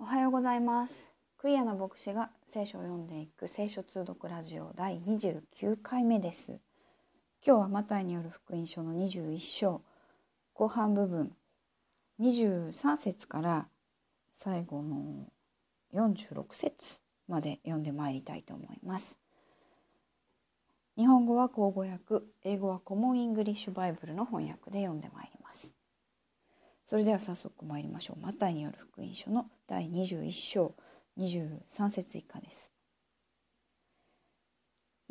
おはようございます。クイアな牧師が聖書を読んでいく聖書通読ラジオ第29回目です。今日はマタイによる福音書の21章後半部分23節から最後の46節まで読んでまいりたいと思います。日本語は口語訳、英語はコモンイングリッシュバイブルの翻訳で読んでまいります。それでは早速参りましょう。マタイによる福音書の第21章23節以下です。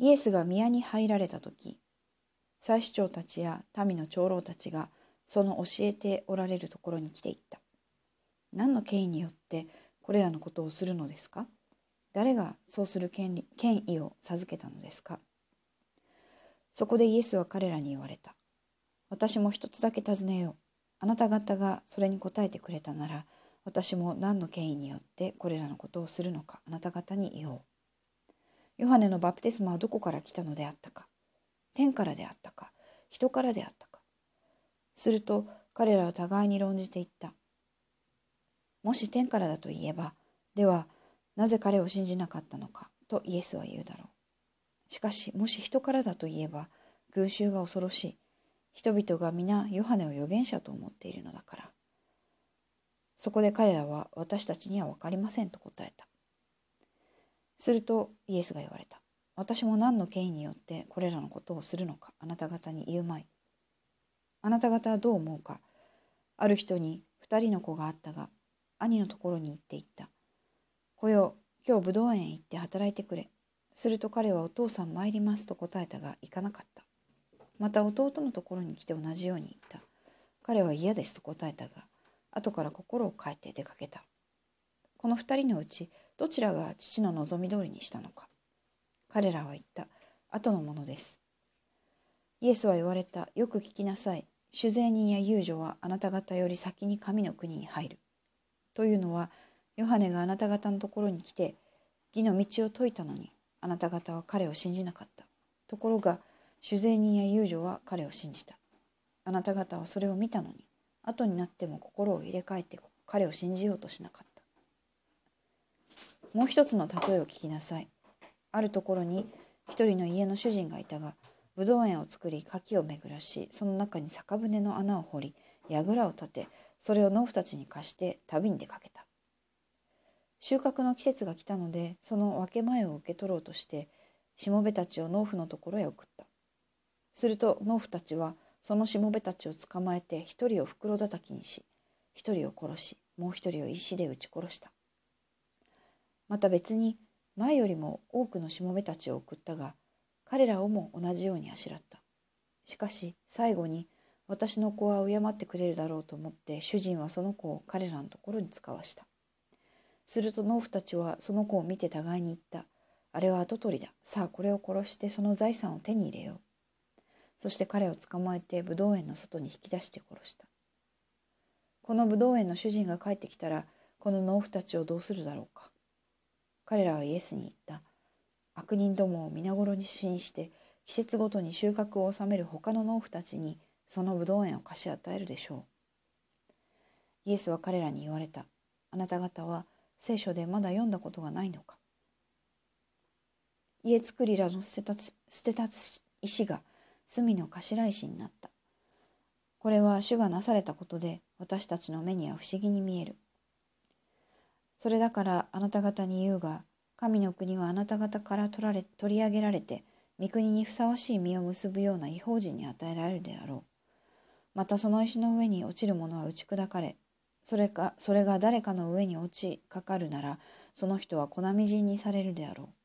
イエスが宮に入られた時、祭司長たちや民の長老たちがその教えておられるところに来ていった。何の権威によってこれらのことをするのですか？誰がそうする権利権威を授けたのですか？そこでイエスは彼らに言われた。私も一つだけ尋ねよう。あなた方がそれに答えてくれたなら、私も何の権威によってこれらのことをするのかあなた方に言おう。ヨハネのバプテスマはどこから来たのであったか天からであったか人からであったかすると彼らは互いに論じていった。もし天からだと言えば、ではなぜ彼を信じなかったのかとイエスは言うだろう。しかしもし人からだと言えば群衆が恐ろしい。人々が皆ヨハネを預言者と思っているのだから。そこで彼らは私たちには分かりませんと答えた。するとイエスが言われた。私も何の権威によってこれらのことをするのかあなた方に言うまい。あなた方はどう思うか。ある人に二人の子があったが、兄のところに行って言った。子よ、今日武道園へ行って働いてくれ。すると彼はお父さん参りますと答えたが行かなかった。また弟のところに来て同じように言った。彼は嫌ですと答えたが、後から心を変えて出かけた。この二人のうち、どちらが父の望み通りにしたのか。彼らは言った。後のものです。イエスは言われた。よく聞きなさい。酒税人や遊女はあなた方より先に神の国に入る。というのは、ヨハネがあなた方のところに来て、義の道を説いたのに、あなた方は彼を信じなかった。ところが、酒税人や遊女は彼を信じた。あなた方はそれを見たのに、後になっても心を入れ替えて彼を信じようとしなかった。もう一つの例えを聞きなさい。あるところに一人の家の主人がいたが、ぶどう園を作り柿を巡らし、その中に酒舟の穴を掘り、櫓を立て、それを農夫たちに貸して旅に出かけた。収穫の季節が来たので、その分け前を受け取ろうとして、しもべたちを農夫のところへ送った。すると農夫たちはそのしもべたちを捕まえて一人を袋叩きにし一人を殺しもう一人を石で撃ち殺した。また別に前よりも多くのしもべたちを送ったが彼らをも同じようにあしらった。しかし最後に私の子は敬ってくれるだろうと思って主人はその子を彼らのところに使わした。すると農夫たちはその子を見て互いに言った。あれは跡取りだ。さあこれを殺してその財産を手に入れよう。そして彼を捕まえて武道園の外に引き出して殺した。この武道園の主人が帰ってきたら、この農夫たちをどうするだろうか。彼らはイエスに言った。悪人どもを皆殺しにして、季節ごとに収穫を収める他の農夫たちに、その武道園を貸し与えるでしょう。イエスは彼らに言われた。あなた方は聖書でまだ読んだことがないのか。家作りらの捨てた捨てた石が、罪の頭石になった。これは主がなされたことで私たちの目には不思議に見える。それだからあなた方に言うが、神の国はあなた方から取られ取り上げられて、御国にふさわしい実を結ぶような違法人に与えられるであろう。またその石の上に落ちるものは打ち砕かれ、それかそれが誰かの上に落ちかかるなら、その人は粉みじんにされるであろう。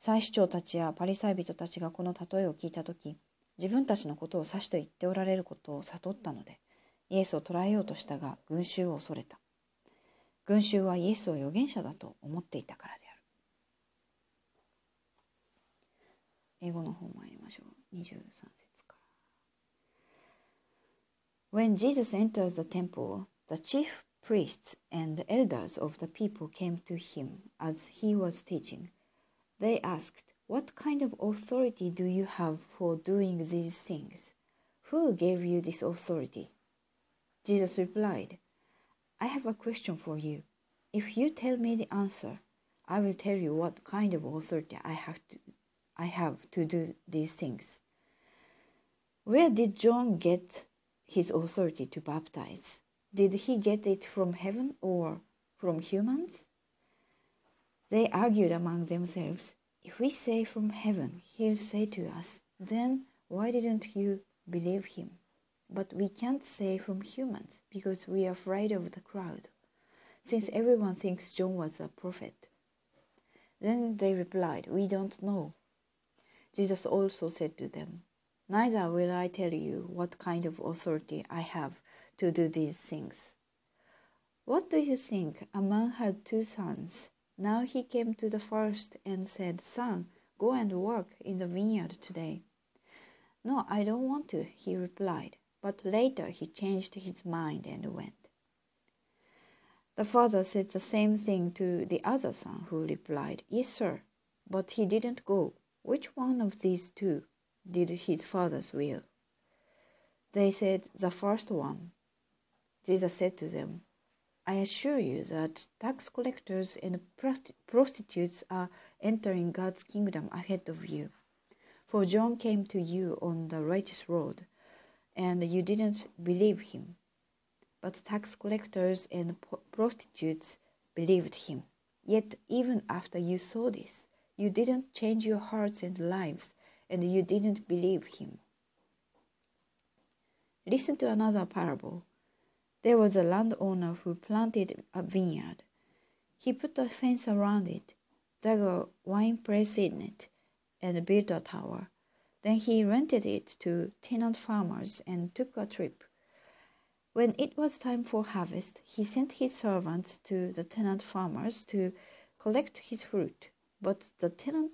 祭司長たちやパリサイ人たちがこの例えを聞いた時自分たちのことを指して言っておられることを悟ったのでイエスを捕らえようとしたが群衆を恐れた。群衆はイエスを預言者だと思っていたからである。英語の方参りましょう。23節から。When Jesus enters the temple the chief priests and the elders of the people came to him as he was teaching. They asked, What kind of authority do you have for doing these things? Who gave you this authority? Jesus replied, I have a question for you. If you tell me the answer, I will tell you what kind of authority I have to I have to do these things. Where did John get his authority to baptize? Did he get it from heaven or from humans? They argued among themselves. If we say from heaven, he'll say to us, Then why didn't you believe him? But we can't say from humans because we are afraid of the crowd, since everyone thinks John was a prophet. Then they replied, We don't know. Jesus also said to them, Neither will I tell you what kind of authority I have to do these things. What do you think? A man had two sons. Now he came to the first and said, Son, go and work in the vineyard today. No, I don't want to, he replied. But later he changed his mind and went. The father said the same thing to the other son, who replied, Yes, sir. But he didn't go. Which one of these two did his father's will? They said, The first one. Jesus said to them, I assure you that tax collectors and prostitutes are entering God's kingdom ahead of you. For John came to you on the righteous road, and you didn't believe him. But tax collectors and prostitutes believed him. Yet, even after you saw this, you didn't change your hearts and lives, and you didn't believe him. Listen to another parable. There was a landowner who planted a vineyard. He put a fence around it, dug a wine press in it, and built a tower. Then he rented it to tenant farmers and took a trip. When it was time for harvest, he sent his servants to the tenant farmers to collect his fruit. But the tenant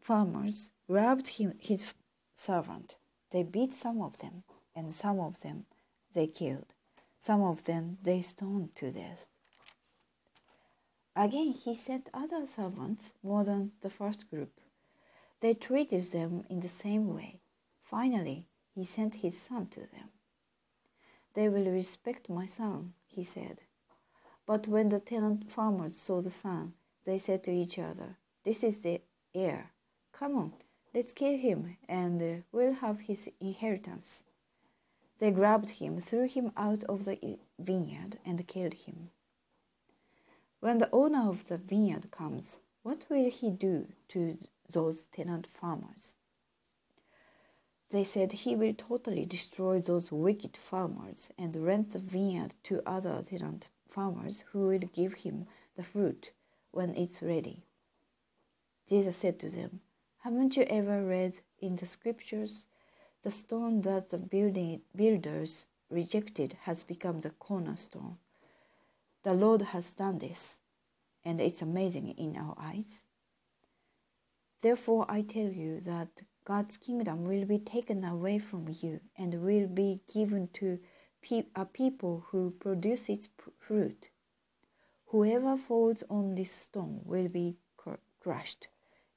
farmers robbed him, his servant. They beat some of them, and some of them they killed. Some of them they stoned to death. Again, he sent other servants more than the first group. They treated them in the same way. Finally, he sent his son to them. They will respect my son, he said. But when the tenant farmers saw the son, they said to each other, This is the heir. Come on, let's kill him, and uh, we'll have his inheritance. They grabbed him, threw him out of the vineyard, and killed him. When the owner of the vineyard comes, what will he do to those tenant farmers? They said he will totally destroy those wicked farmers and rent the vineyard to other tenant farmers who will give him the fruit when it's ready. Jesus said to them, Haven't you ever read in the scriptures the stone that the building, builders rejected has become the cornerstone. The Lord has done this, and it's amazing in our eyes. Therefore, I tell you that God's kingdom will be taken away from you and will be given to a people who produce its fruit. Whoever falls on this stone will be crushed,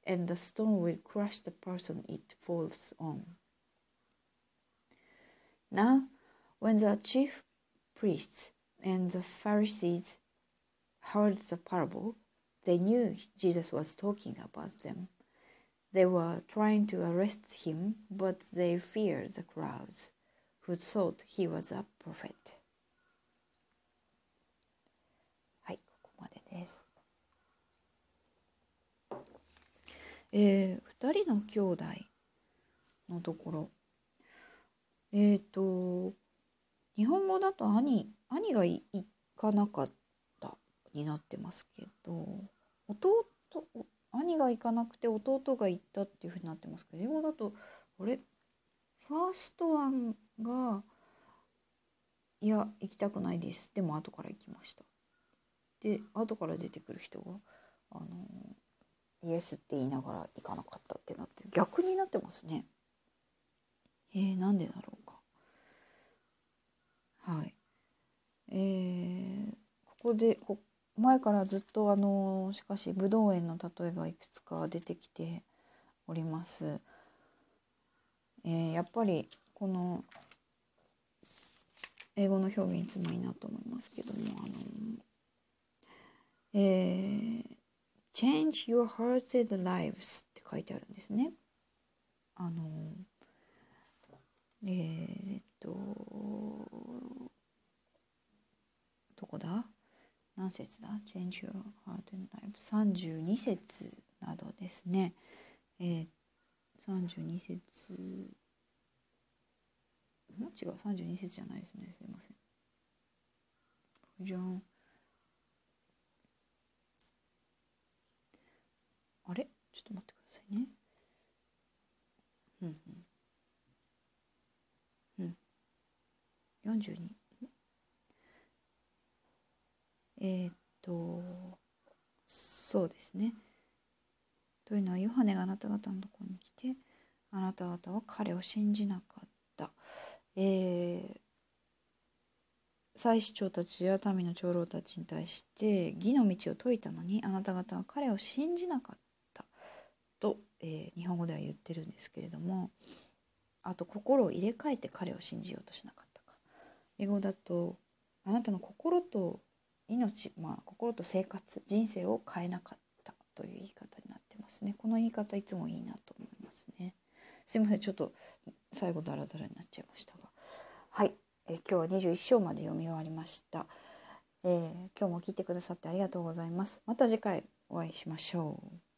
and the stone will crush the person it falls on. Now, when the chief priests and the Pharisees heard the parable, they knew Jesus was talking about them. They were trying to arrest him, but they feared the crowds, who thought he was a prophet. はい、ここまでです。えー、2人の兄弟のところ えっ、ー、と日本語だと兄兄が行かなかったになってますけど弟兄が行かなくて弟が行ったっていうふうになってますけど英語だとあれ？ファーストワンがいや行きたくないです。でも後から行きました。で後から出てくる人があのイエスって言いながら行かなかったってなって逆になってますね。えー、なんでだろう？はい。えー、ここでこ前からずっとあのしかしぶどう園の例えがいくつか出てきております。えー、やっぱりこの英語の表現いつもいいなと思いますけどもあのえー、change your hearts and lives って書いてあるんですね。あのえー、っとどこだ？何節だ ?Change your heart and life 32節などですね。えー、32節違う32節じゃないですねすいません。じゃんあれ？ちょっと待ってくださいね。うんうん。えー、っと、そうですね。というのは、ヨハネがあなた方のところに来て、あなた方は彼を信じなかった。えー、祭司長たちや民の長老たちに対して義の道を説いたのにあなた方は彼を信じなかったと、えー、日本語では言ってるんですけれどもあと心を入れ替えて彼を信じようとしなかった英語だとあなたの心と命、まあ、心と生活人生を変えなかったという言い方になってますね。この言い方いつもいいなと思いますね。すいませんちょっと最後ダラダラになっちゃいましたが。はい、え今日は21章まで読み終わりました、えー、今日も聞いてくださってありがとうございます。また次回お会いしましょう。